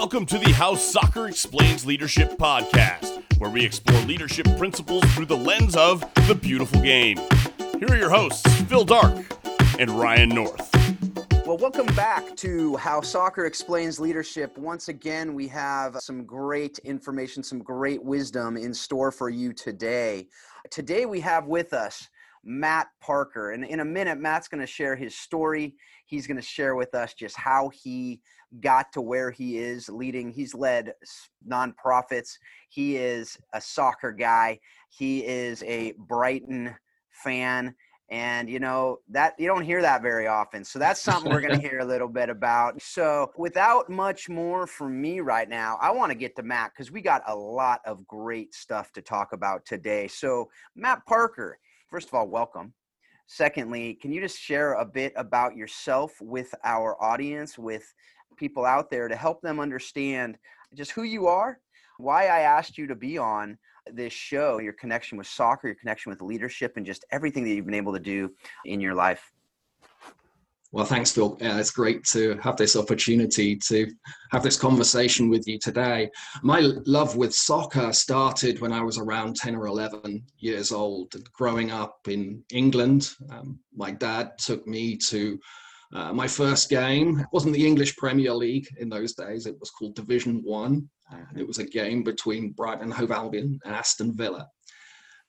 Welcome to the How Soccer Explains Leadership podcast, where we explore leadership principles through the lens of the beautiful game. Here are your hosts, Phil Dark and Ryan North. Well, welcome back to How Soccer Explains Leadership. Once again, we have some great information, some great wisdom in store for you today. Today, we have with us Matt Parker. And in a minute, Matt's going to share his story. He's going to share with us just how he got to where he is leading. He's led nonprofits. He is a soccer guy. He is a Brighton fan. And you know that you don't hear that very often. So that's something we're going to hear a little bit about. So without much more from me right now, I want to get to Matt because we got a lot of great stuff to talk about today. So Matt Parker, first of all, welcome. Secondly, can you just share a bit about yourself with our audience, with people out there to help them understand just who you are, why I asked you to be on this show, your connection with soccer, your connection with leadership, and just everything that you've been able to do in your life. Well, thanks, Phil. Yeah, it's great to have this opportunity to have this conversation with you today. My love with soccer started when I was around 10 or 11 years old. Growing up in England, um, my dad took me to uh, my first game. It wasn't the English Premier League in those days, it was called Division One. And it was a game between Brighton and Hove Albion and Aston Villa.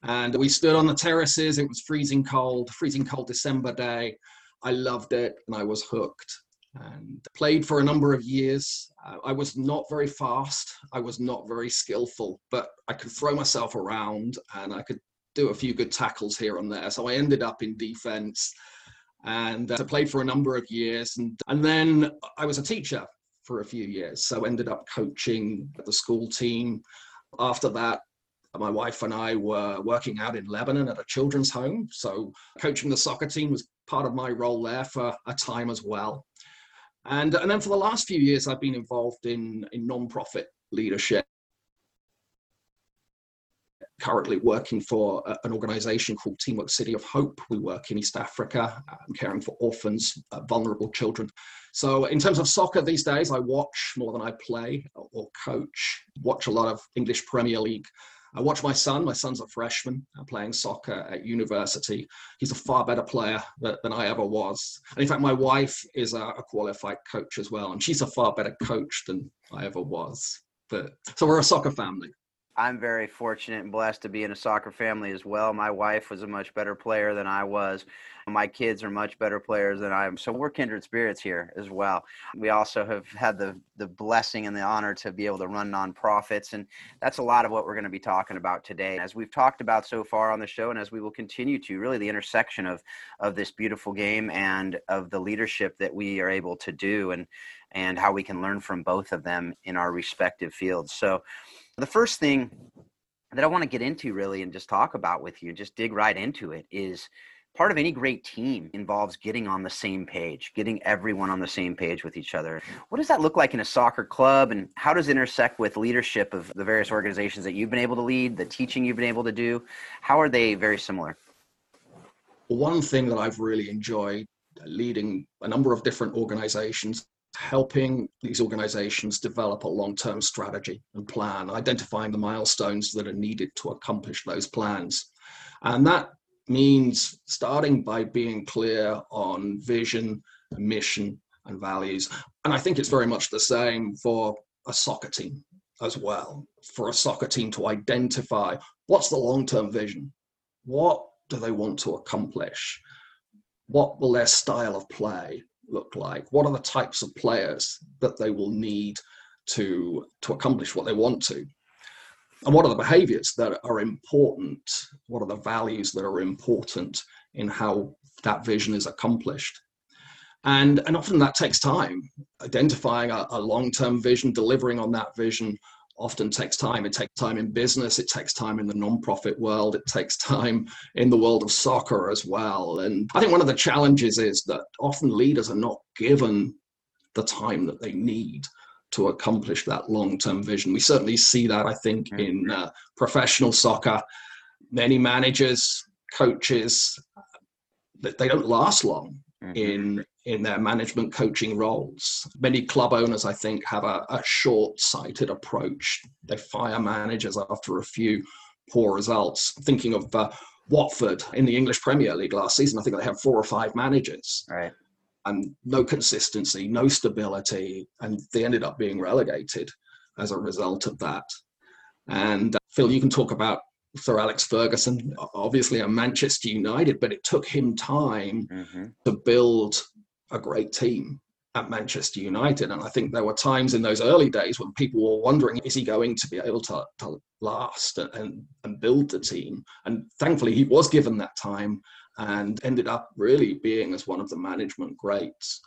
And we stood on the terraces. It was freezing cold, freezing cold December day I loved it and I was hooked and played for a number of years. Uh, I was not very fast. I was not very skillful, but I could throw myself around and I could do a few good tackles here and there. So I ended up in defense and uh, I played for a number of years. And, and then I was a teacher for a few years. So ended up coaching the school team. After that, my wife and I were working out in Lebanon at a children's home. So coaching the soccer team was part of my role there for a time as well. And, and then for the last few years, I've been involved in, in non-profit leadership. Currently working for an organization called Teamwork City of Hope. We work in East Africa, um, caring for orphans, uh, vulnerable children. So, in terms of soccer these days, I watch more than I play or coach. Watch a lot of English Premier League I watch my son. My son's a freshman uh, playing soccer at university. He's a far better player than I ever was. And in fact, my wife is a, qualified coach as well, and she's a far better coach than I ever was. But so we're a soccer family. I'm very fortunate and blessed to be in a soccer family as well. My wife was a much better player than I was. My kids are much better players than I am. So we're kindred spirits here as well. We also have had the the blessing and the honor to be able to run nonprofits and that's a lot of what we're going to be talking about today. As we've talked about so far on the show and as we will continue to, really the intersection of of this beautiful game and of the leadership that we are able to do and and how we can learn from both of them in our respective fields. So the first thing that I want to get into really and just talk about with you, just dig right into it, is part of any great team involves getting on the same page, getting everyone on the same page with each other. What does that look like in a soccer club and how does it intersect with leadership of the various organizations that you've been able to lead, the teaching you've been able to do? How are they very similar? One thing that I've really enjoyed uh, leading a number of different organizations helping these organizations develop a long-term strategy and plan, identifying the milestones that are needed to accomplish those plans. And that means starting by being clear on vision, mission, and values. And I think it's very much the same for a soccer team as well. For a soccer team to identify what's the long-term vision? What do they want to accomplish? What will their style of play look like? What are the types of players that they will need to, to accomplish what they want to? And what are the behaviors that are important? What are the values that are important in how that vision is accomplished? And, and often that takes time. Identifying a, a long term vision, delivering on that vision, often takes time. It takes time in business, it takes time in the nonprofit world, it takes time in the world of soccer as well. And I think one of the challenges is that often leaders are not given the time that they need to accomplish that long term vision. We certainly see that, I think, mm. in uh, professional soccer. Many managers, coaches, they don't last long mm-hmm. in in their management coaching roles. Many club owners, I think, have a, a short sighted approach. They fire managers after a few poor results. Thinking of uh, Watford in the English Premier League last season, I think they had four or five managers. Right. And no consistency, no stability, and they ended up being relegated as a result of that. And uh, Phil, you can talk about Sir Alex Ferguson, obviously a Manchester United, but it took him time mm-hmm. to build a great team at Manchester United. And I think there were times in those early days when people were wondering, is he going to be able to, to last and, and build the team? And thankfully, he was given that time and ended up really being as one of the management greats.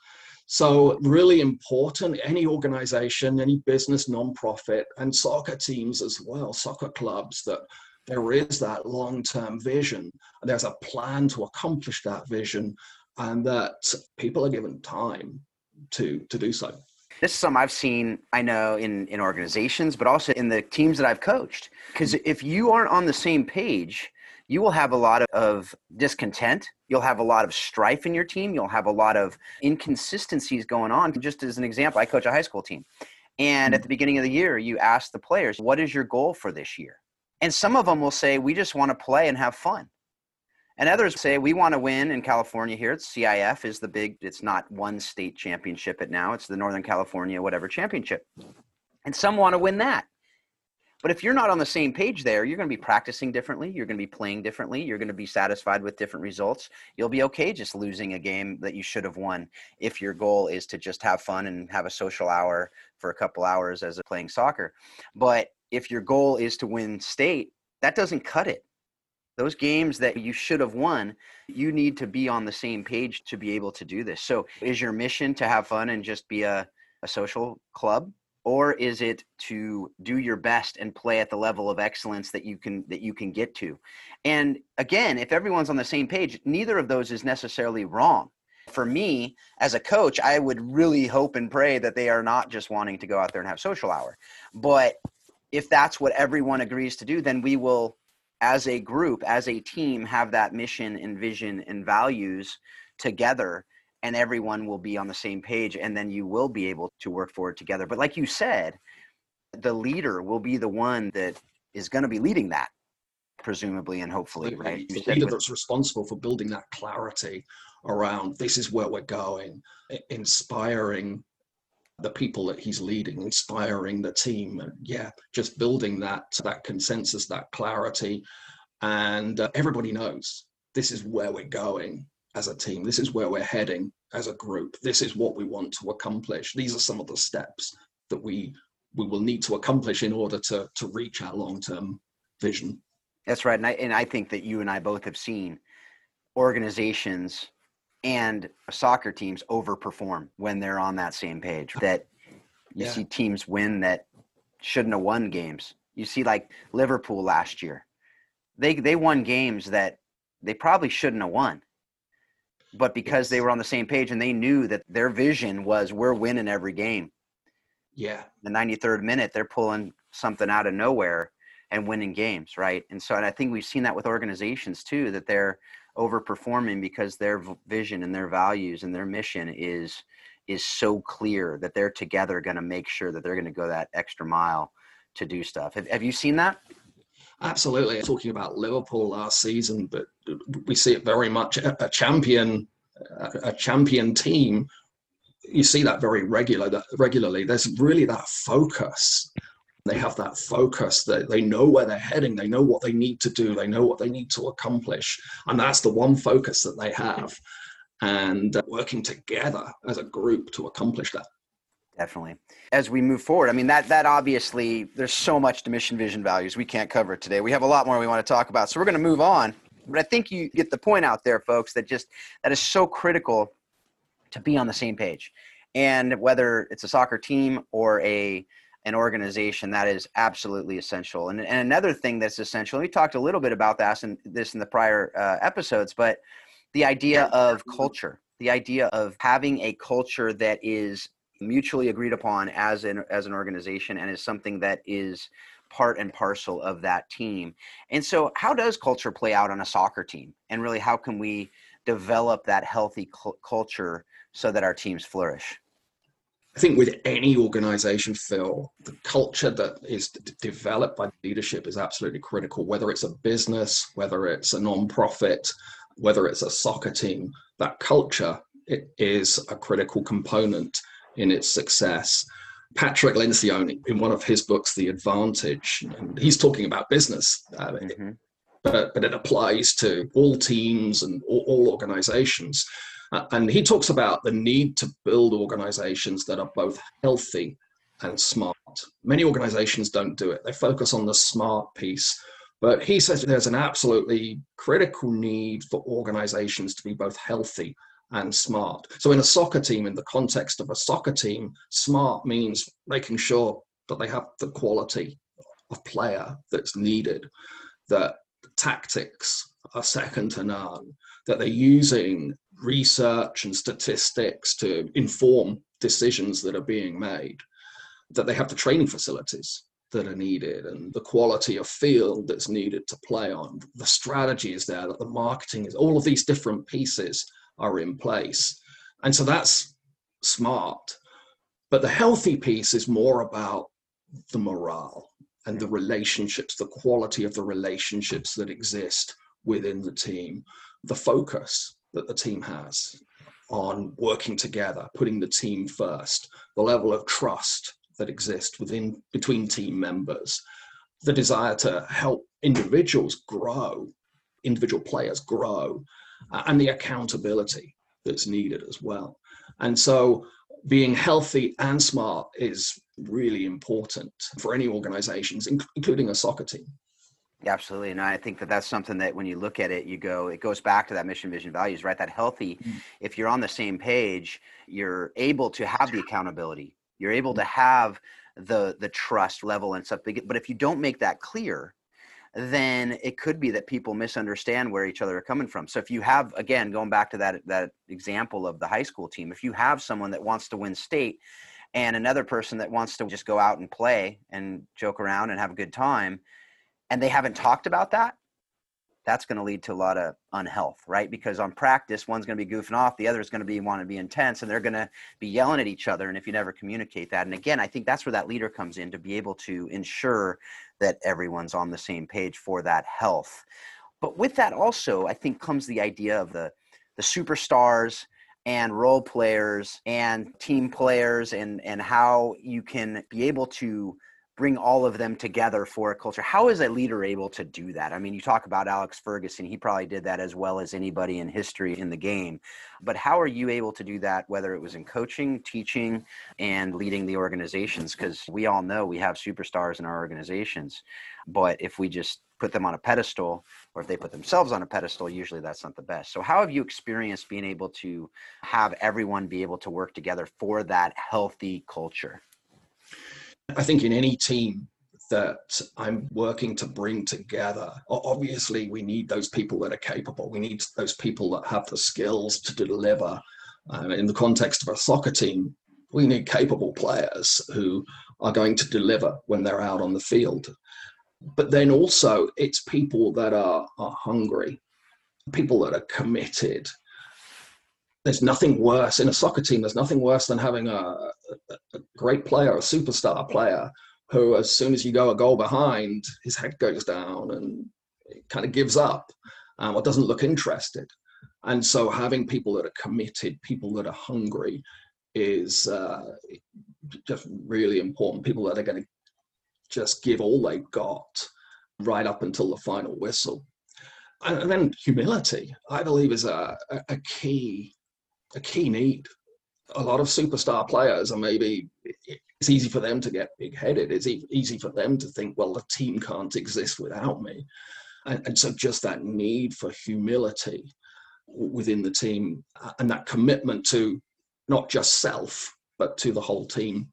So, really important, any organization, any business, non-profit, and soccer teams as well, soccer clubs, that there is that long term vision. There's a plan to accomplish that vision, and that people are given time to, to do so. This is something I've seen, I know, in, in organizations, but also in the teams that I've coached. Because if you aren't on the same page, you will have a lot of discontent. You'll have a lot of strife in your team. You'll have a lot of inconsistencies going on. Just as an example, I coach a high school team. And at the mm-hmm. beginning of the year, you ask the players, what is your goal for this year? And some of them will say, we just want to play and have fun. And others say, we want to win in California here. It's CIF is the big, it's not one state championship at now, it's the Northern California, whatever championship. And some want to win that. But if you're not on the same page there, you're going to be practicing differently. You're going to be playing differently. You're going to be satisfied with different results. You'll be okay just losing a game that you should have won if your goal is to just have fun and have a social hour for a couple hours as a playing soccer. But if your goal is to win state, that doesn't cut it. Those games that you should have won, you need to be on the same page to be able to do this. So, is your mission to have fun and just be a, a social club? Or is it to do your best and play at the level of excellence that you can that you can get to? And again if everyone's on the same page neither of those is necessarily wrong. For me as a coach i would really hope and pray that they are not just wanting to go out there and have social hour. But if that's what everyone agrees to do then we will as a group as a team have that mission and vision and values together and everyone will be on the same page and then you will be able to work forward together. But like you said the leader will be the one that is going to be leading that presumably and hopefully right the leader that's responsible for building that clarity around this is where we're going inspiring the people that he's leading inspiring the team and yeah just building that that consensus that clarity. And uh, everybody knows this is where we're going as a team. This is where we're heading as a group. This is what we want to accomplish. These are some of the steps that we we will need to accomplish in order to to reach our long term vision. That's right, and I and I think that you and I both have seen organizations and soccer teams overperform when they're on that same page. That you yeah. see teams win that shouldn't have won games. You see, like Liverpool last year, they they won games that they probably shouldn't have won but because yes. they were on the same page and they knew that their vision was we're winning every game. Yeah. The 93rd minute, they're pulling something out of nowhere and winning games, right? And so, and I think we've seen that with organizations too, that they're overperforming because their vision and their values and their mission is is so clear that they're together going to make sure that they're going to go that extra mile to do stuff. Have, have you seen that? Absolutely. Talking about Liverpool last season, but we see it very much a champion, a champion team. You see that very regular, that regularly. There's really that focus. They have that focus that they know where they're heading. They know what they need to do. They know what they need to accomplish, and that's the one focus that they have. And uh, working together as a group to accomplish that. Definitely. As we move forward, I mean that that obviously there's so much to mission vision values we can't cover today. We have a lot more we want to talk about. So we're going to move on. But I think you get the point out there folks that just that is so critical to be on the same page. And whether it's a soccer team or a an organization that is absolutely essential. And, and another thing that's essential, we talked a little bit about that in this in the prior uh, episodes, but the idea of culture, the idea of having a culture that is mutually agreed upon as an as an organization and is something that is part and parcel of that team. And so how does culture play out on a soccer team? And really how can we develop that healthy cu- culture so that our teams flourish? I think with any organization, Phil, the culture that is d- developed by leadership is absolutely critical, whether it's a business, whether it's a non-profit, whether it's a soccer team, that culture it is a critical component in its success. Patrick Lencioni, in one of his books, The Advantage, and he's talking about business, uh, mm-hmm. but, but it applies to all teams and all, all organizations. Uh, and he talks about the need to build organizations that are both healthy and smart. Many organizations don't do it, they focus on the smart piece. But he says there's an absolutely critical need for organizations to be both healthy and smart. So, in a soccer team, in the context of a soccer team, smart means making sure that they have the quality of player that's needed, that tactics are second to none, that they're using research and statistics to inform decisions that are being made, that they have the training facilities that are needed and the quality of field that's needed to play on, the strategy is there, that the marketing is, all of these different pieces are in place. And so that's smart. But the healthy piece is more about the morale and the relationships, the quality of the relationships that exist within the team, the focus that the team has on working together, putting the team first, the level of trust that exists within between team members, the desire to help individuals grow, individual players grow, and the accountability that's needed as well. And so being healthy and smart is really important for any organizations, including a soccer team. Absolutely. And I think that that's something that when you look at it, you go, it goes back to that mission, vision, values, right? That healthy, mm. if you're on the same page, you're able to have the accountability. You're able to have the the trust level and stuff. But if you don't make that clear, then it could be that people misunderstand where each other are coming from. So if you have, again, going back to that that example of the high school team, if you have someone that wants to win state and another person that wants to just go out and play and joke around and have a good time, and they haven't talked about that, that's going to lead to a lot of unhealth, right? Because on practice, one's going to be goofing off, the other is going to be want to be intense, and they're going to be yelling at each other. And if you never communicate that, and again, I think that's where that leader comes in to be able to ensure that everyone's on the same page for that health. But with that, also, I think comes the idea of the the superstars and role players and team players and and how you can be able to bring all of them together for a culture. How is a leader able to do that? I mean, you talk about Alex Ferguson, he probably did that as well as anybody in history in the game. But how are you able to do that, whether it was in coaching, teaching, and leading the organizations? Because we all know we have superstars in our organizations. But if we just put them on a pedestal, or if they put themselves on a pedestal, usually that's not the best. So, how have you experienced being able to have everyone be able to work together for that healthy culture? I think in any team that I'm working to bring together, obviously we need those people that are capable. We need those people that have the skills to deliver. Um, in the context of a soccer team, we need capable players who are going to deliver when they're out on the field. But then also, it's people that are, are hungry, people that are committed, there's nothing worse in a soccer team. There's nothing worse than having a, a, great player, a superstar player, who, as soon as you go a goal behind, his head goes down and kind of gives up um, or doesn't look interested. And so, having people that are committed, people that are hungry, is uh, just really important. People that are going to just give all they've got right up until the final whistle. And then humility, I believe, is a, a key a key need. A lot of superstar players are maybe it's easy for them to get big headed. It's easy for them to think, well, the team can't exist without me. And, and so just that need for humility within the team uh, and that commitment to not just self, but to the whole team.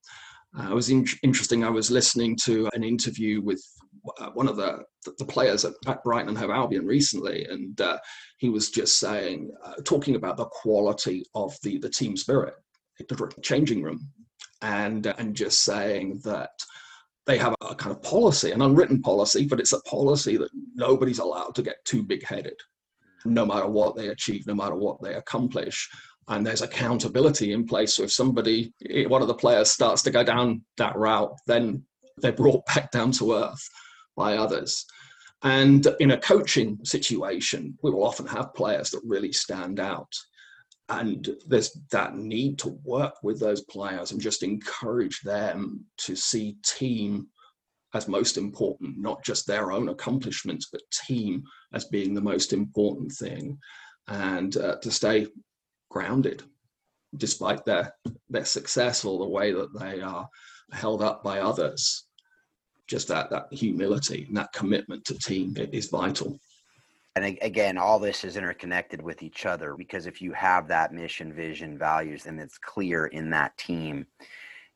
Uh, it was in- interesting. I was listening to an interview with uh, one of the, the players at, at Brighton and Hove Albion recently, and uh, he was just saying, uh, talking about the quality of the, the team spirit, the changing room, and uh, and just saying that they have a, a kind of policy, an unwritten policy, but it's a policy that nobody's allowed to get too big-headed, no matter what they achieve, no matter what they accomplish. and there's accountability in place. So if somebody, one of the players starts to go down that route, then they're brought back down to earth by others. And in a coaching situation, we will often have players that really stand out. And there's that need to work with those players and just encourage them to see team as most important, not just their own accomplishments, but team as being the most important thing. And uh, to stay grounded despite their their success or the way that they are held up by others just that that humility and that commitment to team is vital and again all this is interconnected with each other because if you have that mission vision values and it's clear in that team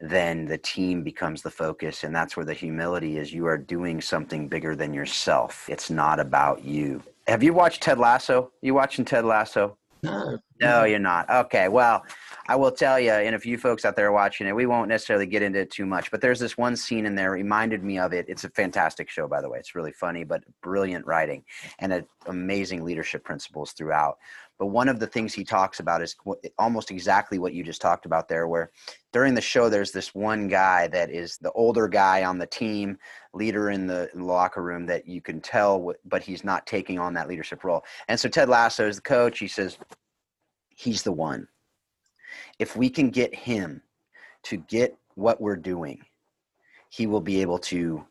then the team becomes the focus. And that's where the humility is. You are doing something bigger than yourself. It's not about you. Have you watched ted lasso? You watching ted lasso? No. No you're not. Okay well I will tell you, and if you folks out there watching it, we won't necessarily get into it too much, but there's this one scene in there reminded me of it. It's a fantastic show, by the way. It's really funny, but brilliant writing and a, amazing leadership principles throughout. But one of the things he talks about is almost exactly what you just talked about there, where during the show, there's this one guy that is the older guy on the team, leader in the locker room that you can tell, but he's not taking on that leadership role. And so Ted Lasso is the coach. He says, he's the one if we can get him to get what we're doing, he will be able to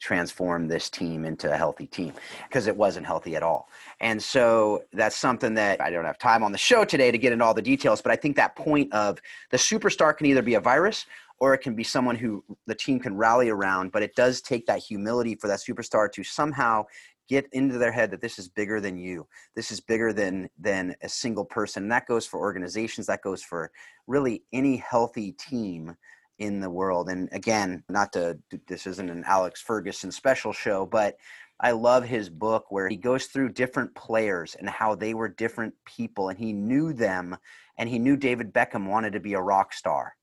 transform this team into a healthy team because it wasn't healthy at all. And so that's something that I don't have time on the show today to get into all the details, but I think that point of the superstar can either be a virus or it can be someone who the team can rally around, but it does take that humility for that superstar to somehow get into their head that this is bigger than you this is bigger than than a single person and that goes for organizations that goes for really any healthy team in the world and again not to this isn't an alex ferguson special show but i love his book where he goes through different players and how they were different people and he knew them and he knew david beckham wanted to be a rock star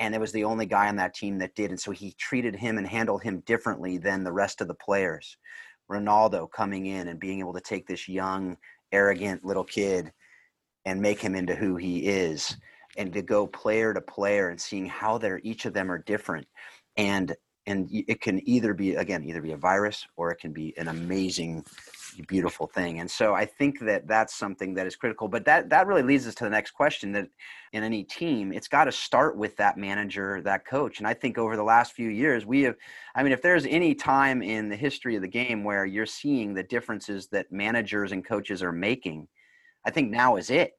and it was the only guy on that team that did and so he treated him and handled him differently than the rest of the players Ronaldo coming in and being able to take this young, arrogant little kid and make him into who he is, and to go player to player and seeing how they're each of them are different, and and it can either be again either be a virus or it can be an amazing beautiful thing and so i think that that's something that is critical but that that really leads us to the next question that in any team it's got to start with that manager that coach and i think over the last few years we have i mean if there's any time in the history of the game where you're seeing the differences that managers and coaches are making i think now is it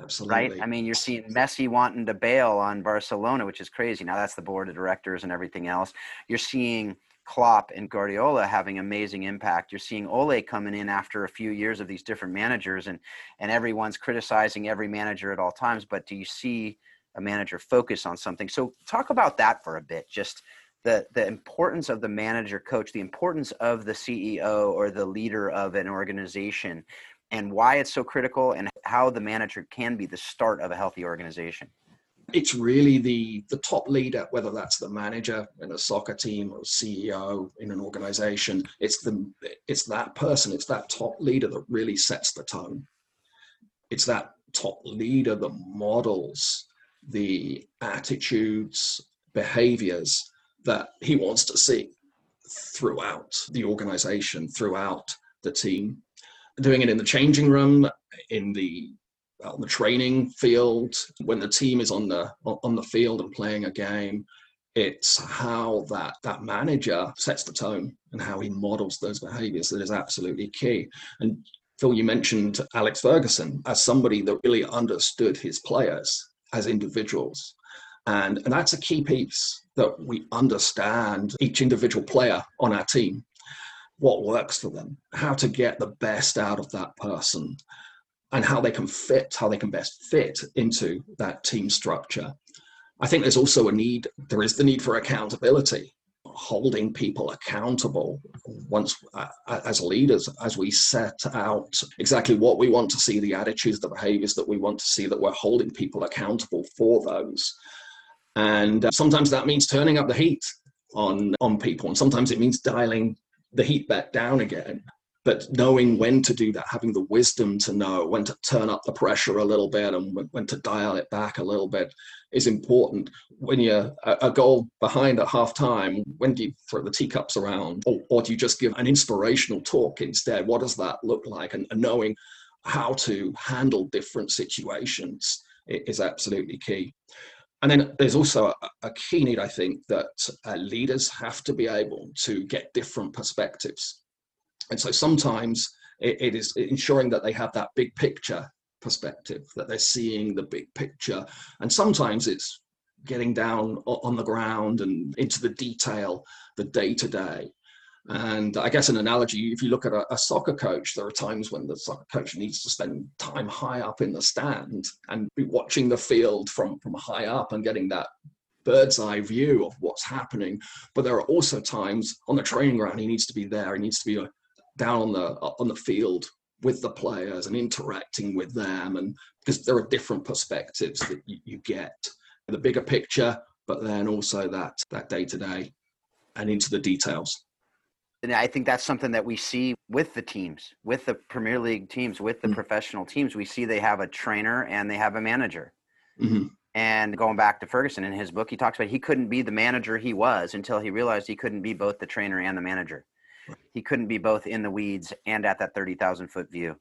Absolutely. Right. I mean, you're seeing Messi wanting to bail on Barcelona, which is crazy. Now that's the board of directors and everything else. You're seeing Klopp and Guardiola having amazing impact. You're seeing Ole coming in after a few years of these different managers, and and everyone's criticizing every manager at all times. But do you see a manager focus on something? So talk about that for a bit. Just the the importance of the manager coach, the importance of the CEO or the leader of an organization, and why it's so critical, and how the manager can be the start of a healthy organization it's really the the top leader, whether that's the manager in a soccer team or CEO in an organization. It's the it's that person, it's that top leader that really sets the tone. It's that top leader that models the attitudes, behaviors that he wants to see throughout the organization, throughout the team. Doing it in the changing room, in the Uh, on the training field, when the team is on the on the field and playing a game, it's how that that manager sets the tone and how he models those behaviors that is absolutely key. And Phil, you mentioned Alex Ferguson as somebody that really understood his players as individuals. And, and that's a key piece that we understand each individual player on our team, what works for them, how to get the best out of that person, and how they can fit, how they can best fit into that team structure. I think there's also a need, there is the need for accountability, holding people accountable once uh, as leaders, as we set out exactly what we want to see, the attitudes, the behaviors that we want to see, that we're holding people accountable for those. And uh, sometimes that means turning up the heat on, on people, and sometimes it means dialing the heat back down again but knowing when to do that, having the wisdom to know when to turn up the pressure a little bit and when, to dial it back a little bit is important. When you're a, goal behind at half time, when do you throw the teacups around? Or, or, do you just give an inspirational talk instead? What does that look like? And, and knowing how to handle different situations is absolutely key. And then there's also a, a key need, I think, that uh, leaders have to be able to get different perspectives. And so sometimes it, it is ensuring that they have that big picture perspective, that they're seeing the big picture. And sometimes it's getting down on the ground and into the detail, the day to day. And I guess an analogy, if you look at a, a, soccer coach, there are times when the soccer coach needs to spend time high up in the stand and be watching the field from, from high up and getting that bird's eye view of what's happening. But there are also times on the training ground, he needs to be there. He needs to be uh, down on the on the field with the players and interacting with them and because there are different perspectives that you, you get the bigger picture but then also that that day to day and into the details and I think that's something that we see with the teams, with the Premier League teams, with the mm-hmm. professional teams. We see they have a trainer and they have a manager. Mm-hmm. And going back to Ferguson in his book, he talks about he couldn't be the manager he was until he realized he couldn't be both the trainer and the manager. He couldn't be both in the weeds and at that 30,000 foot view.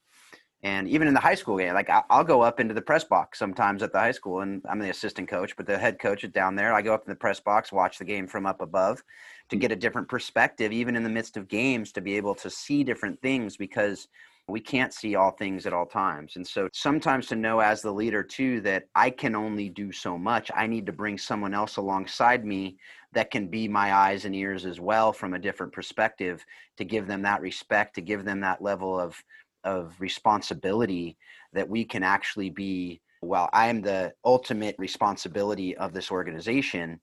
And even in the high school game, like I'll go up into the press box sometimes at the high school, and I'm the assistant coach, but the head coach is down there. I go up in the press box, watch the game from up above to get a different perspective, even in the midst of games, to be able to see different things because we can't see all things at all times. And so sometimes to know as the leader too that I can only do so much, I need to bring someone else alongside me that can be my eyes and ears as well from a different perspective to give them that respect, to give them that level of of responsibility that we can actually be well i am the ultimate responsibility of this organization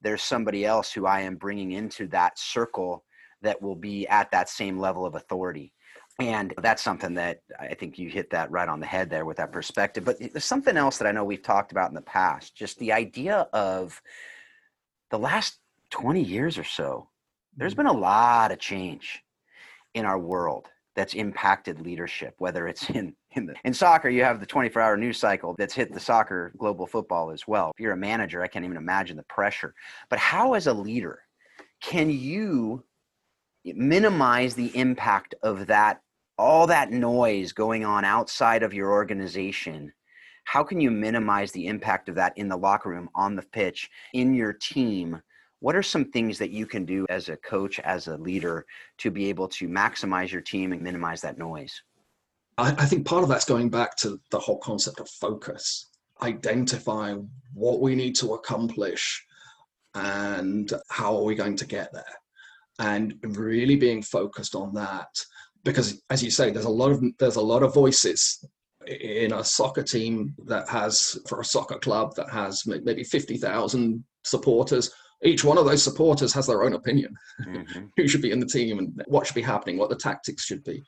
there's somebody else who i am bringing into that circle that will be at that same level of authority. And that's something that i think you hit that right on the head there with that perspective. But there's something else that i know we've talked about in the past just the idea of the last 20 years or so there's mm-hmm. been a lot of change in our world that's impacted leadership, whether it's in in, the, in soccer, you have the 24 hour news cycle that's hit the soccer global football as well. If you're a manager, I can't even imagine the pressure. But how, as a leader, can you minimize the impact of that, all that noise going on outside of your organization? How can you minimize the impact of that in the locker room, on the pitch, in your team? what are some things that you can do as a coach as a leader to be able to maximize your team and minimize that noise? I, I, think part of that's going back to the whole concept of focus. Identifying what we need to accomplish and how are we going to get there? And really being focused on that because as you say there's a lot of there's a lot of voices in a soccer team that has for a soccer club that has maybe 50,000 supporters each one of those supporters has their own opinion. Mm-hmm. who should be in the team and what should be happening what the tactics should be.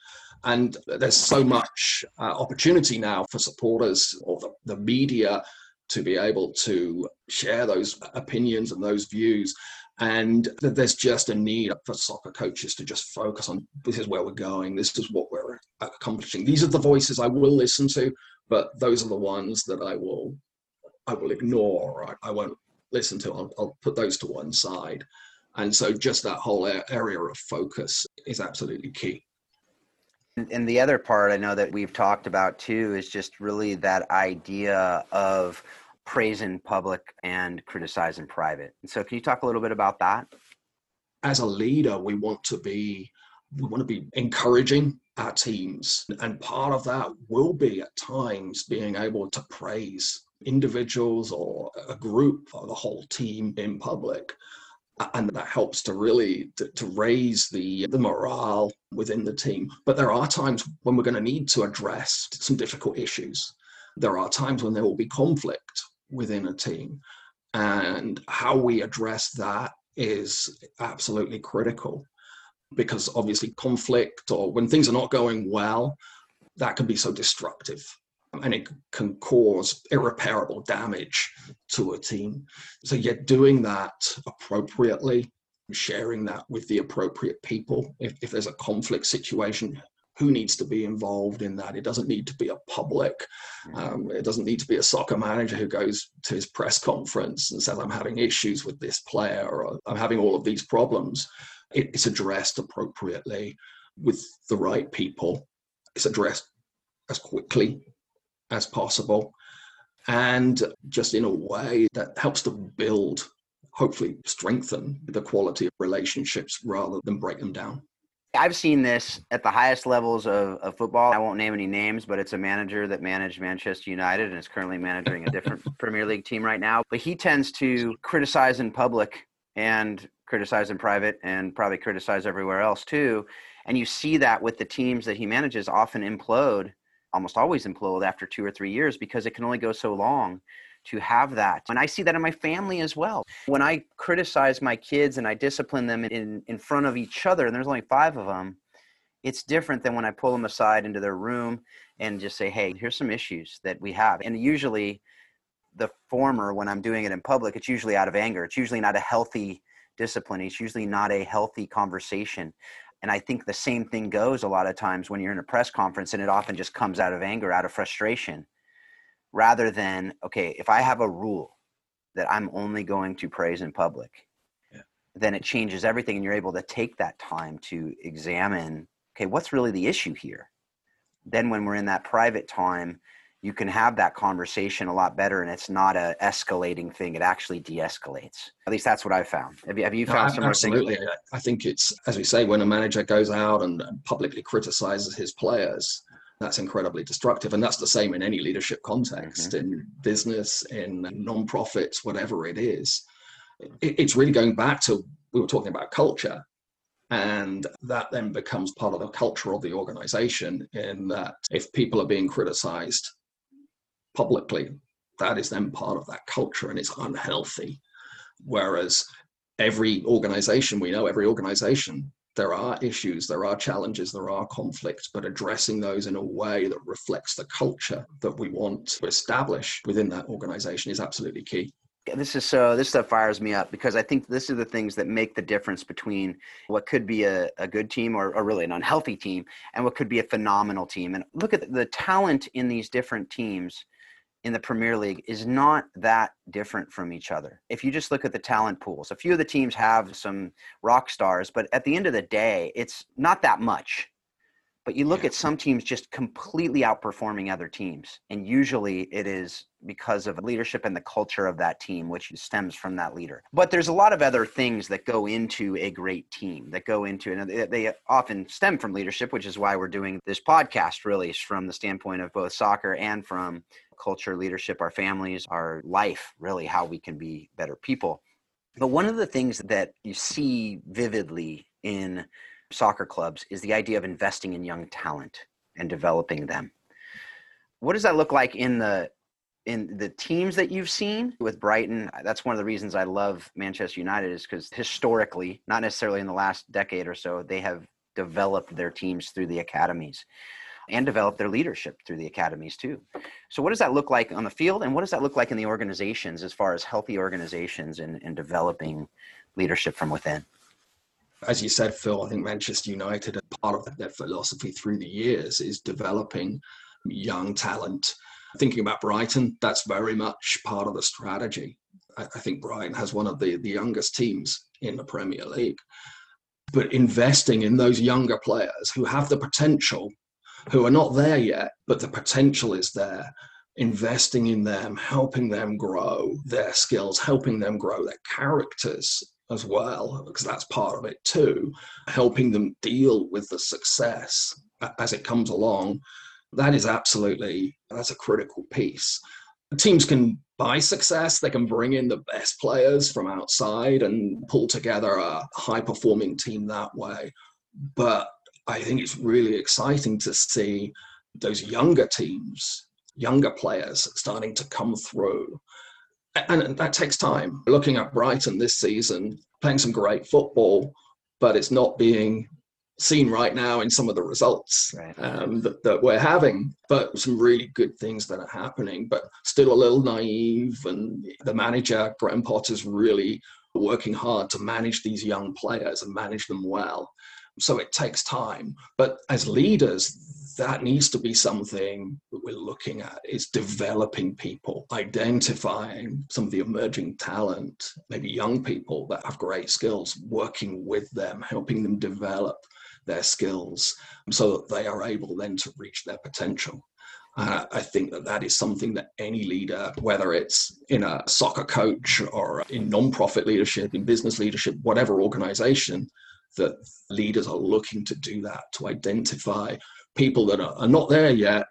And there's so much uh, opportunity now for supporters or the, the media to be able to share those opinions and those views and there's just a need for soccer coaches to just focus on this is where we're going this is what we're accomplishing these are the voices i will listen to but those are the ones that i will i will ignore I, I won't listen to, I'll, I'll put those to one side. And so just that whole area of focus is absolutely key. And the other part I know that we've talked about too is just really that idea of praise in public and criticize in private. And so can you talk a little bit about that? As a leader, we want to be we want to be encouraging our teams. And part of that will be at times being able to praise individuals or a group or the whole team in public and that helps to really to, to, raise the the morale within the team but there are times when we're going to need to address some difficult issues there are times when there will be conflict within a team and how we address that is absolutely critical because obviously conflict or when things are not going well that can be so destructive and it can cause irreparable damage to a team. So, yet doing that appropriately, sharing that with the appropriate people. If, if there's a conflict situation, who needs to be involved in that. It doesn't need to be a public, um, it doesn't need to be a soccer manager who goes to his press conference and says, I'm having issues with this player or I'm having all of these problems. It, it's addressed appropriately with the right people. It's addressed as quickly as possible and just in a way that helps to build hopefully strengthen the quality of relationships rather than break them down I've seen this at the highest levels of, of football. I won't name any names, but it's a manager that managed Manchester United and is currently managing a different Premier League team right now. But he tends to criticize in public and criticize in private and probably criticize everywhere else too. And you see that with the teams that he manages often implode, almost always implode after two or three years because it can only go so long to have that. And I see that in my family as well. When I criticize my kids and I discipline them in, in front of each other, and there's only five of them, it's different than when I pull them aside into their room and just say, hey, here's some issues that we have. And usually, the former, when I'm doing it in public, it's usually out of anger. It's usually not a healthy discipline. It's usually not a healthy conversation. And I think the same thing goes a lot of times when you're in a press conference and it often just comes out of anger, out of frustration rather than okay if i have a rule that i'm only going to praise in public yeah. then it changes everything and you're able to take that time to examine okay what's really the issue here then when we're in that private time you can have that conversation a lot better and it's not a escalating thing it actually de-escalates at least that's what i found have you, have you found no, absolutely things? i think it's as we say when a manager goes out and publicly criticizes his players that's incredibly destructive. And that's the same in any leadership context, mm-hmm. in business, in non-profits, whatever it is. It, it's really going back to we were talking about culture. And that then becomes part of the culture of the organization, in that if people are being criticized publicly, that is then part of that culture and it's unhealthy. Whereas every organization, we know every organization there are issues, there are challenges, there are conflicts, but addressing those in a way that reflects the culture that we want to establish within that organization is absolutely key. This is so, this stuff fires me up because I think this are the things that make the difference between what could be a, a good team or, or really an unhealthy team and what could be a phenomenal team. And look at the talent in these different teams in the Premier League is not that different from each other. If you just look at the talent pools, a few of the teams have some rock stars, but at the end of the day, it's not that much. But you look at some teams just completely outperforming other teams. And usually it is because of leadership and the culture of that team, which stems from that leader. But there's a lot of other things that go into a great team that go into, and they often stem from leadership, which is why we're doing this podcast really from the standpoint of both soccer and from culture, leadership, our families, our life, really how we can be better people. But one of the things that you see vividly in soccer clubs is the idea of investing in young talent and developing them. What does that look like in the in the teams that you've seen with Brighton? Uh, that's one of the reasons I love Manchester United is because historically, not necessarily in the last decade or so, they have developed their teams through the academies and develop their leadership through the academies too. So, what does that look like on the field, and what does that look like in the organizations as far as healthy organizations and, and developing leadership from within? As you said, Phil, I think Manchester United, part of their philosophy through the years is developing young talent. Thinking about Brighton, that's very much part of the strategy. I, I think Brighton has one of the, the youngest teams in the Premier League but investing in those younger players who have the potential who are not there yet, but the potential is there. Investing in them, helping them grow their skills, helping them grow their characters as well, because that's part of it too. Helping them deal with the success as it comes along. That is absolutely that's a critical piece. Teams can buy success, they can bring in the best players from outside and pull together a high performing team that way. But I think it's really exciting to see those younger teams, younger players starting to come through. And that takes time. Looking at Brighton this season, playing some great football, but it's not being seen right now in some of the results right. um, that, that, we're having, but some really good things that are happening, but still a little naive. And the manager, Graham Potter's really working hard to manage these young players and manage them well So it takes time. But as leaders, that needs to be something that we're looking at is developing people identifying some of the emerging talent maybe young people that have great skills working with them helping them develop their skills so that they are able then to reach their potential uh, I think that that is something that any leader, whether it's in a soccer coach or in non-profit leadership, in business leadership, whatever organization, that leaders are looking to do that to identify people that are, not there yet,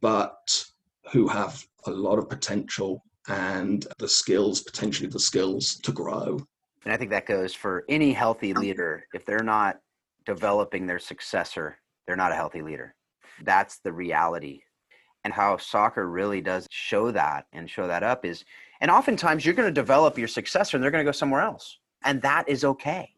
but who have a lot of potential and the skills, potentially the skills to grow. And I think that goes for any healthy leader. If they're not developing their successor, they're not a healthy leader. That's the reality and how soccer really does show that and show that up is and oftentimes you're going to develop your successor and they're going to go somewhere else and that is okay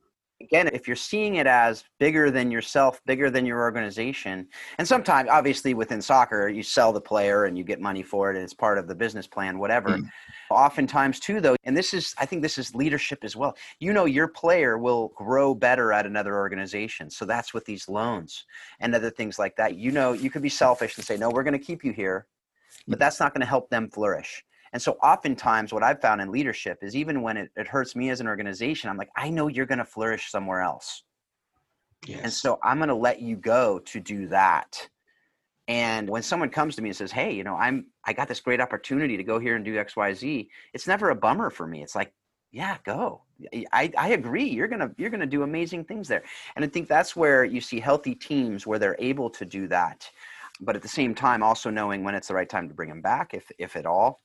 again if you're seeing it as bigger than yourself bigger than your organization and sometimes obviously within soccer you sell the player and you get money for it and it's part of the business plan whatever. Mm. oftentimes too though and this is i think this is leadership as well. You know your player will grow better at another organization so that's with these loans and other things like that. You know you could be selfish and say no we're going to keep you here but that's not going to help them flourish and so oftentimes what I've found in leadership is even when it, it hurts me as an organization, I'm like, I know you're going to flourish somewhere else. Yes. And so I'm going to let you go to do that. And when someone comes to me and says, "Hey, you know, I'm I got this great opportunity to go here and do XYZ," it's never a bummer for me. It's like, "Yeah, go." I, I agree. You're gonna you're gonna do amazing things there, and I think that's where you see healthy teams where they're able to do that, but at the same time also knowing when it's the right time to bring them back, if if at all,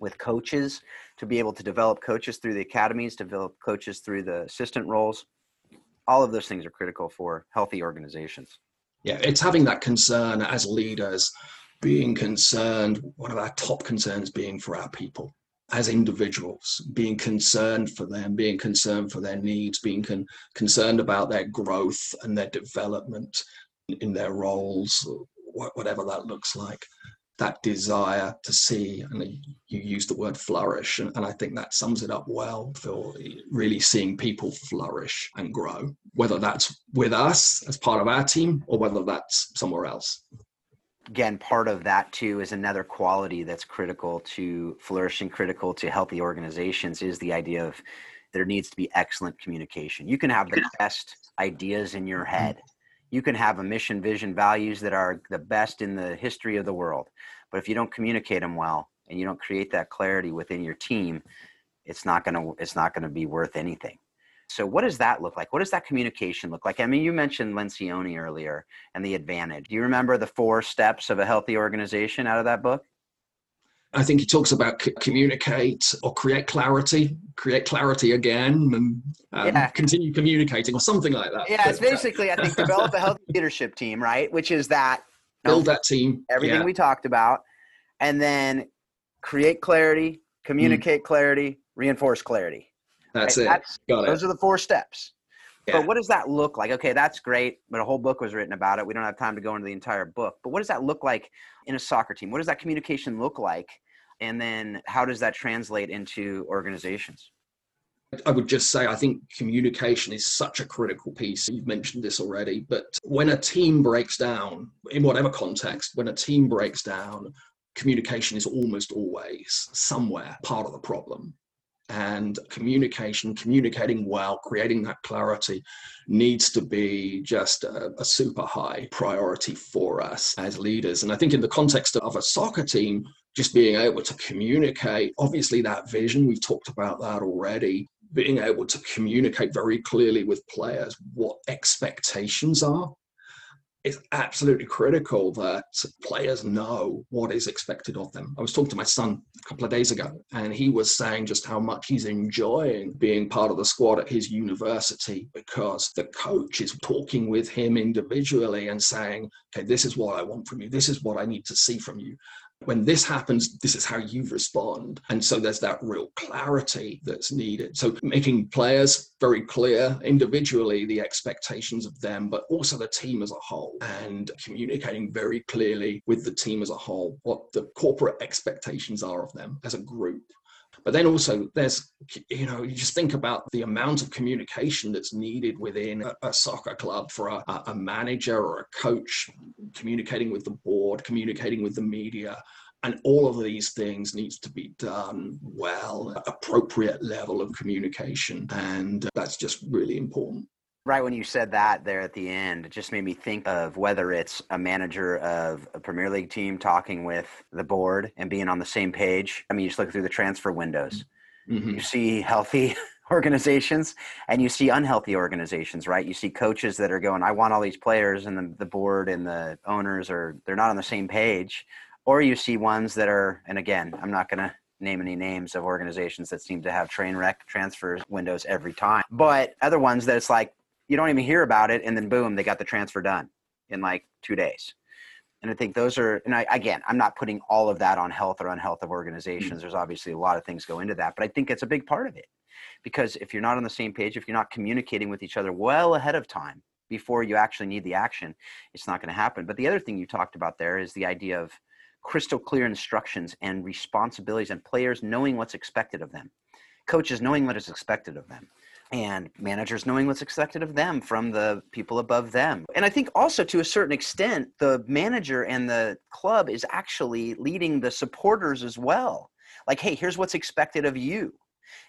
with coaches to be able to develop coaches through the academies, develop coaches through the assistant roles. All of those things are critical for healthy organizations. Yeah, it's having that concern as leaders, being concerned, one of our top concerns being for our people as individuals, being concerned for them, being concerned for their needs, being con- concerned about their growth and their development in their roles, whatever that looks like that desire to see, and you use the word flourish, and, and I think that sums it up well for really seeing people flourish and grow, whether that's with us as part of our team or whether that's somewhere else. Again, part of that too is another quality that's critical to flourishing, critical to healthy organizations is the idea of there needs to be excellent communication. You can have the best ideas in your mm-hmm. head you can have a mission, vision, values that are the best in the history of the world. But if you don't communicate them well and you don't create that clarity within your team, it's not going to it's not going to be worth anything. So what does that look like? What does that communication look like? I mean, you mentioned Lencioni earlier and the advantage. Do you remember the four steps of a healthy organization out of that book? I think he talks about c- communicate or create clarity, create clarity again, and um, yeah. continue communicating or something like that. Yeah, it's uh, basically, I think, develop a healthy leadership team, right? Which is that build that team, everything yeah. we talked about, and then create clarity, communicate mm. clarity, reinforce clarity. That's right? it. That's, Got those it. are the four steps. Yeah. But what does that look like? Okay, that's great, but a whole book was written about it. We don't have time to go into the entire book. But what does that look like in a soccer team? What does that communication look like? And then how does that translate into organizations? I would just say I think communication is such a critical piece. You've mentioned this already, but when a team breaks down, in whatever context, when a team breaks down, communication is almost always somewhere part of the problem and communication, communicating well, creating that clarity needs to be just a, a, super high priority for us as leaders. And I think in the context of a soccer team, just being able to communicate, obviously, that vision, we've talked about that already, being able to communicate very clearly with players what expectations are it's absolutely critical that players know what is expected of them. I was talking to my son a couple of days ago, and he was saying just how much he's enjoying being part of the squad at his university because the coach is talking with him individually and saying, okay, this is what I want from you. This is what I need to see from you when this happens, this is how you respond. And so there's that real clarity that's needed. So making players very clear individually the expectations of them, but also the team as a whole, and communicating very clearly with the team as a whole what the corporate expectations are of them as a group. But then also there's, you know, you just think about the amount of communication that's needed within a, a soccer club for a, a manager or a coach communicating with the board, communicating with the media and all of these things needs to be done well appropriate level of communication. And uh, that's just really important Right when you said that there at the end, it just made me think of whether it's a manager of a Premier League team talking with the board and being on the same page. I mean, you just look through the transfer windows. Mm-hmm. You see healthy organizations and you see unhealthy organizations, right? You see coaches that are going, I want all these players, and the, the board and the owners are, they're not on the same page. Or you see ones that are, and again, I'm not going to name any names of organizations that seem to have train wreck transfer windows every time, but other ones that it's like, you don't even hear about it and then boom they got the transfer done in like two days. And i think those are and I, again i'm not putting all of that on health or unhealth of organizations. Mm-hmm. there's obviously a lot of things go into that but i think it's a big part of it. Because if you're not on the same page if you're not communicating with each other well ahead of time before you actually need the action it's not going to happen. But the other thing you talked about there is the idea of crystal clear instructions and responsibilities and players knowing what's expected of them coaches knowing what is expected of them and managers knowing what's expected of them from the people above them. And I think also to a certain extent, the manager and the club is actually leading the supporters as well. Like, hey, here's what's expected of you.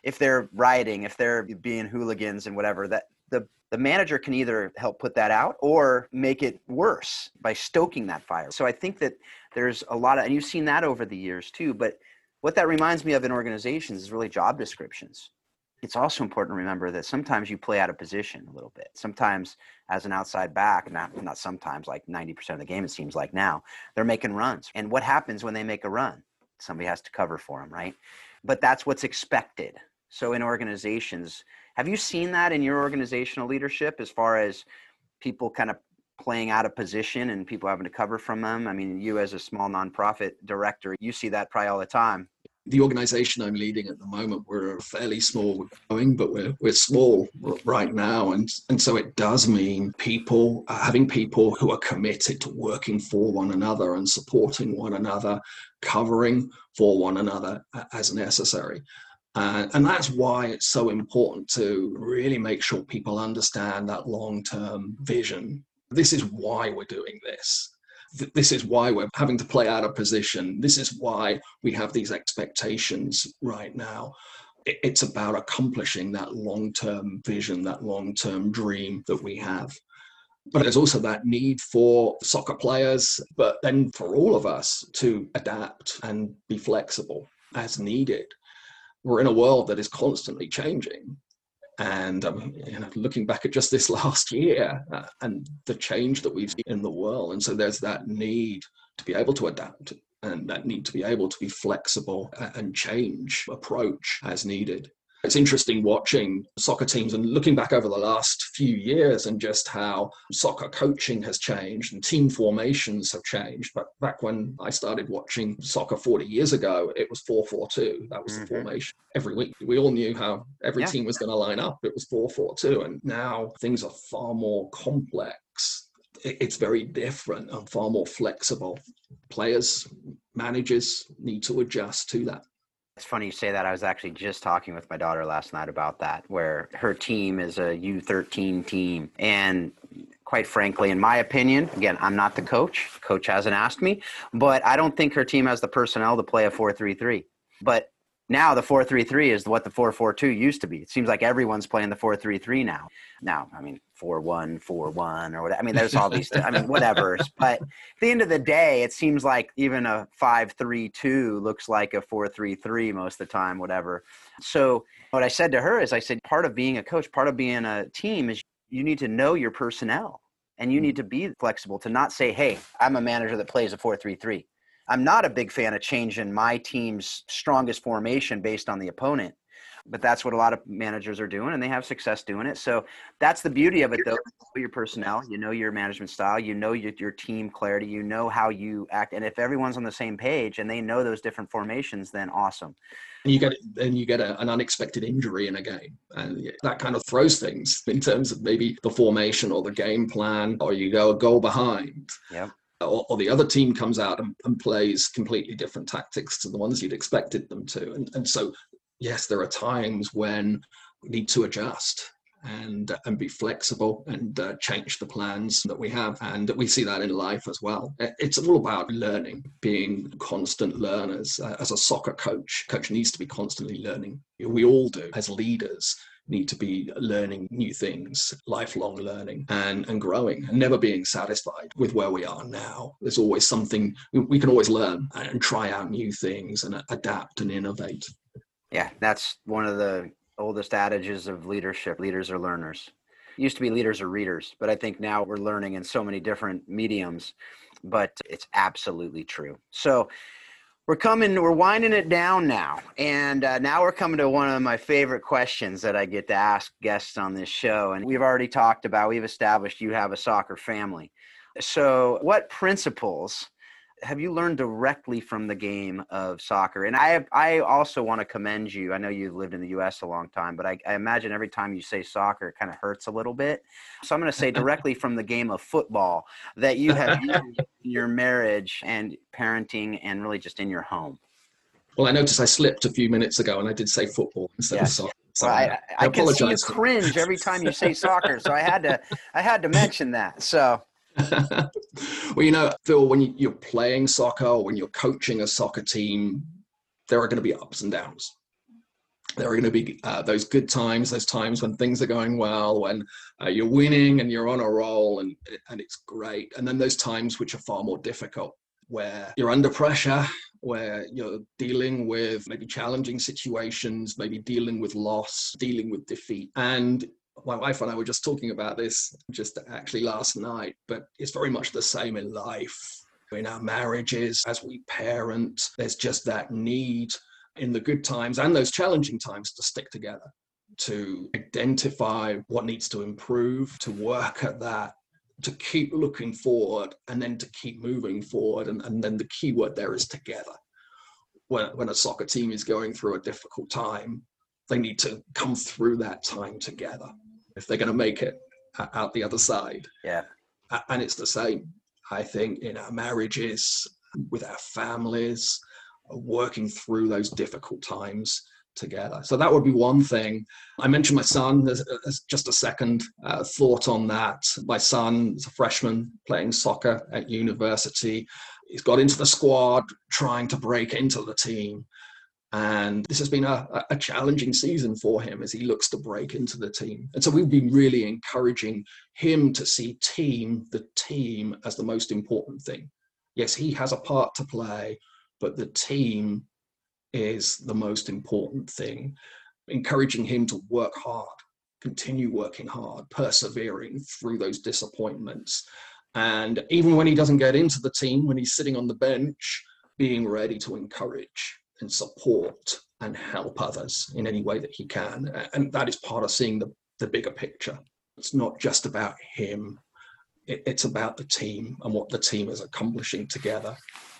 If they're rioting, if they're being hooligans and whatever, that the the manager can either help put that out or make it worse by stoking that fire. So I think that there's a lot of, and you've seen that over the years too. But what that reminds me of in organizations is really job descriptions it's also important to remember that sometimes you play out of position a little bit. Sometimes, as an outside back, not not sometimes, like ninety percent of the game, it seems like now they're making runs. And what happens when they make a run? Somebody has to cover for them, right? But that's what's expected. So in organizations, have you seen that in your organizational leadership as far as people kind of playing out of position and people having to cover from them? I mean, you as a small nonprofit director, you see that probably all the time the organization I'm leading at the moment, we're fairly small going, but we're, we're small right now. And, and so it does mean people, uh, having people who are committed to working for one another and supporting one another, covering for one another as necessary. Uh, and that's why it's so important to really make sure people understand that long term vision. This is why we're doing this this is why we're having to play out of position. This is why we have these expectations right now. It's about accomplishing that long term vision, that long term dream that we have. But there's also that need for soccer players, but then for all of us to adapt and be flexible as needed. We're in a world that is constantly changing and um, you know, looking back at just this last year uh, and the change that we've seen in the world. And so there's that need to be able to adapt and that need to be able to be flexible and change approach as needed it's interesting watching soccer teams and looking back over the last few years and just how soccer coaching has changed and team formations have changed. But back when I started watching soccer 40 years ago, it was 4 4 2. That was mm-hmm. the formation. Every week, we all knew how every yeah. team was going to line up. It was 4 4 2. And now things are far more complex it's very different and far more flexible. Players, managers need to adjust to that. It's funny you say that. I was actually just talking with my daughter last night about that, where her team is a U13 team. And quite frankly, in my opinion, again, I'm not the coach. Coach hasn't asked me, but I don't think her team has the personnel to play a 4 3 3. But now the 4-3-3 is what the 4-4-2 used to be. It seems like everyone's playing the 4-3-3 now. Now, I mean, 4-1, 4-1 or whatever. I mean, there's all these, I mean, whatever. But at the end of the day, it seems like even a 5-3-2 looks like a 4-3-3 most of the time, whatever. So what I said to her is I said, part of being a coach, part of being a team is you need to know your personnel and you need to be flexible to not say, hey, I'm a manager that plays a 4-3-3 I'm not a big fan of changing my team's strongest formation based on the opponent. But that's what a lot of managers are doing, and they have success doing it. So that's the beauty of it, though. You know your personnel, you know your management style, you know your, your team clarity, you know how you act, and if everyone's on the same page and they know those different formations, then awesome. And you get then you get a, an unexpected injury in a game, and that kind of throws things in terms of maybe the formation or the game plan, or you go a goal behind. Yeah or, or, the other team comes out and, and, plays completely different tactics to the ones you'd expected them to. And, and so yes, there are times when we need to adjust and and be flexible and uh, change the plans that we have and we see that in life as well. It's all about learning being constant learners. Uh, as a soccer coach coach needs to be constantly learning. We all do. As leaders need to be learning new things lifelong learning and and growing and never being satisfied with where we are now. There's always something we can always learn and try out new things and adapt and innovate yeah that's one of the oldest adages of leadership leaders are learners. It used to be leaders are readers but i think now we're learning in so many different mediums but it's absolutely true. So we're coming we're winding it down now and uh, now we're coming to one of my favorite questions that i get to ask guests on this show and we've already talked about we've established you have a soccer family. So what principles have you learned directly from the game of soccer? And I I also want to commend you. I know you've lived in the U.S. a long time, but I, I imagine every time you say soccer, it kind of hurts a little bit. So I'm going to say directly from the game of football that you have in your marriage and parenting, and really just in your home. Well, I noticed I slipped a few minutes ago, and I did say football instead of soccer. So well, I, I, I, I can see you cringe every time you say soccer, so I had to I had to mention that. So well, you know, Phil, when you're playing soccer or when you're coaching a soccer team, there are going to be ups and downs. There are going to be uh, those good times, those times when things are going well, when uh, you're winning and you're on a roll and, and it's great. And then those times which are far more difficult, where you're under pressure, where you're dealing with maybe challenging situations, maybe dealing with loss, dealing with defeat. And my wife and I were just talking about this just actually last night, but it's very much the same in life. In our marriages, as we parent, there's just that need in the good times and those challenging times to stick together, to identify what needs to improve, to work at that, to keep looking forward, and then to keep moving forward. And, and then the key word there is together. When, when a soccer team is going through a difficult time, they need to come through that time together if they're going to make it out the other side. Yeah. And it's the same, I think, in our marriages, with our families, working through those difficult times together. So that would be one thing. I mentioned my son as just a second uh, thought on that. My son is a freshman playing soccer at university. He's got into the squad, trying to break into the team. And this has been a, a, challenging season for him as he looks to break into the team. And so we've been really encouraging him to see team, the team, as the most important thing. Yes, he has a part to play, but the team is the most important thing. Encouraging him to work hard, continue working hard, persevering through those disappointments. And even when he doesn't get into the team, when he's sitting on the bench, being ready to encourage and support and help others in any way that he can. And that is part of seeing the, the bigger picture. It's not just about him, it, it's about the team and what the team is accomplishing together.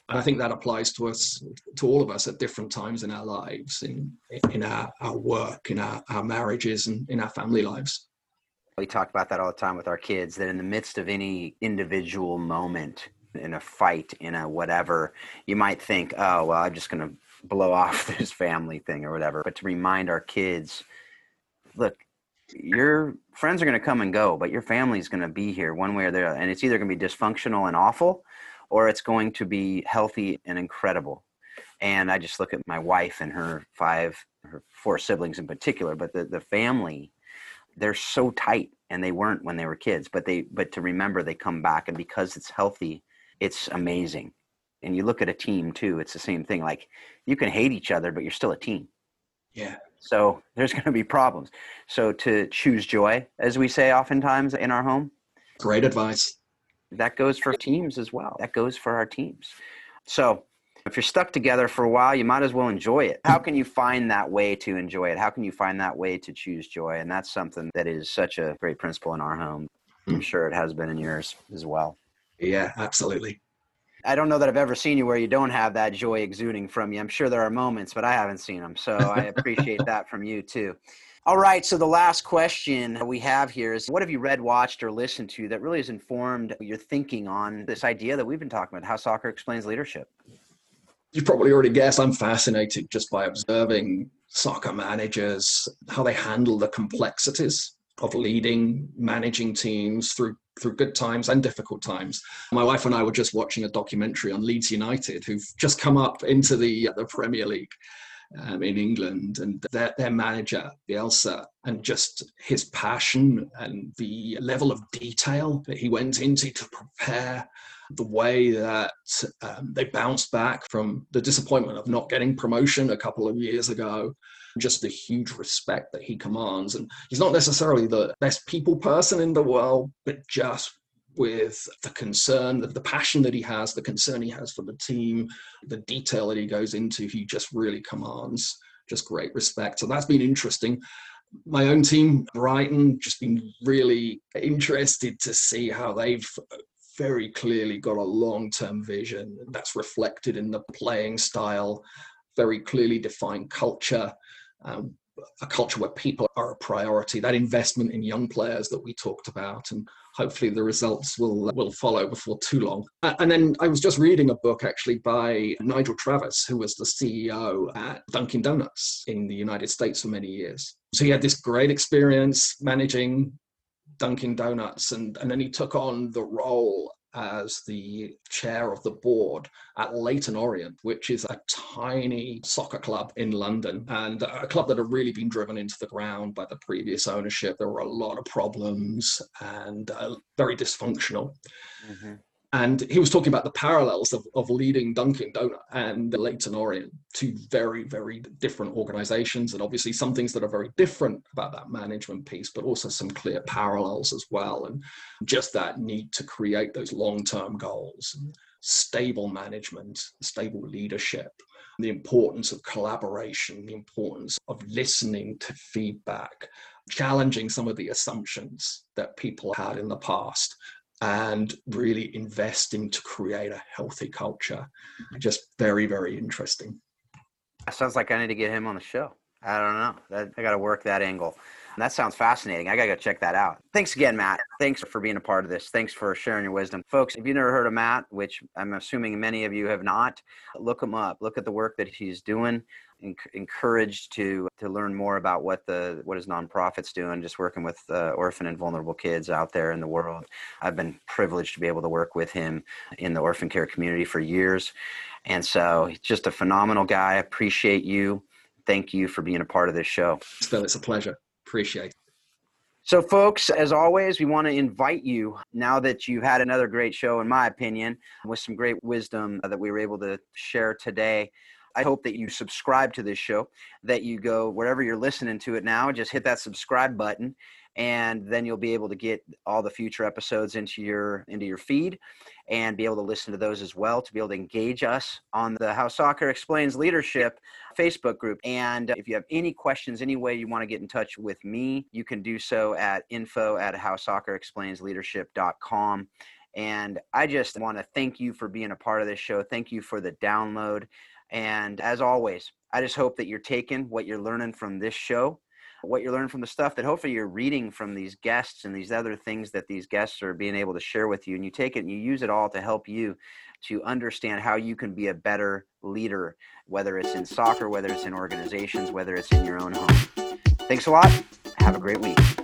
And I think that applies to us, to all of us at different times in our lives, in, in our, our work, in our, our marriages, and in our family lives. We talk about that all the time with our kids that in the midst of any individual moment, in a fight, in a whatever, you might think, oh, well, I'm just going to blow off this family thing or whatever, but to remind our kids, look, your friends are going to come and go, but your family is going to be here one way or the other. And it's either going to be dysfunctional and awful, or it's going to be healthy and incredible. And I just look at my wife and her five, her four siblings in particular, but the, the family, they're so tight and they weren't when they were kids, but they, but to remember they come back and because it's healthy, it's amazing and you look at a team too it's the same thing like you can hate each other but you're still a team. Yeah. So there's going to be problems. So to choose joy as we say oftentimes in our home great advice. that goes for teams as well. That goes for our teams. So if you're stuck together for a while you might as well enjoy it. How can you find that way to enjoy it? How can you find that way to choose joy? And that's something that is such a great principle in our home. I'm hmm. sure it has been in yours as well. Yeah absolutely I don't know that I've ever seen you where you don't have that joy exuding from you. I'm sure there are moments, but I haven't seen them. So I appreciate that from you too. All right. So the last question we have here is what have you read, watched, or listened to that really has informed your thinking on this idea that we've been talking about, how soccer explains leadership? you probably already guessed I'm fascinated just by observing soccer managers, how they handle the complexities of leading, managing teams through through good times and difficult times. My wife and I were just watching a documentary on Leeds United, who've just come up into the the Premier League um, in England, and their their manager Bielsa, and just his passion and the level of detail that he went into to prepare the way that um, they bounced back from the disappointment of not getting promotion a couple of years ago just the huge respect that he commands. And he's not necessarily the best people person in the world, but just with the concern, the, passion that he has, the concern he has for the team, the detail that he goes into, he just really commands just great respect. So that's been interesting. My own team, Brighton, just been really interested to see how they've very clearly got a long-term vision that's reflected in the playing style very clearly defined culture um, a culture where people are a priority, that investment in young players that we talked about, and hopefully the results will will follow before too long. And then I was just reading a book actually by Nigel Travis, who was the CEO at Dunkin' Donuts in the United States for many years. So he had this great experience managing Dunkin' Donuts, and, and then he took on the role as the chair of the board at Leyton Orient, which is a tiny soccer club in London and a club that had really been driven into the ground by the previous ownership. There were a lot of problems and uh, very dysfunctional. Mm-hmm. And he was talking about the parallels of, of leading Dunkin' Donut and the Leyton Orient, two very, very different organizations. And obviously, some things that are very different about that management piece, but also some clear parallels as well. And just that need to create those long term goals, stable management, stable leadership, the importance of collaboration, the importance of listening to feedback, challenging some of the assumptions that people had in the past and really investing to create a healthy culture. Mm-hmm. Just very, very interesting. That sounds like I need to get him on the show. I don't know. That, I got to work that angle. That sounds fascinating. I got to go check that out. Thanks again, Matt. Thanks for being a part of this. Thanks for sharing your wisdom. Folks, if you've never heard of Matt, which I'm assuming many of you have not, look him up. Look at the work that he's doing encouraged to to learn more about what the what his nonprofits doing just working with uh, orphan and vulnerable kids out there in the world i've been privileged to be able to work with him in the orphan care community for years and so he's just a phenomenal guy appreciate you thank you for being a part of this show phil it's a pleasure appreciate it so, folks, as always, we want to invite you now that you've had another great show, in my opinion, with some great wisdom that we were able to share today. I hope that you subscribe to this show, that you go wherever you're listening to it now, just hit that subscribe button and then you'll be able to get all the future episodes into your into your feed and be able to listen to those as well to be able to engage us on the how soccer explains leadership facebook group and uh, if you have any questions any way you want to get in touch with me you can do so at info at how soccer explains leadership.com and i just want to thank you for being a part of this show. Thank you for the download. And as always, I just hope that you're taking what you're learning from this show, what you're learning from the stuff that hopefully you're reading from these guests and these other things that these guests are being able to share with you. And you take it and you use it all to help you to understand how you can be a better leader, whether it's in soccer, whether it's in organizations, whether it's in your own home. Thanks a lot. Have a great week.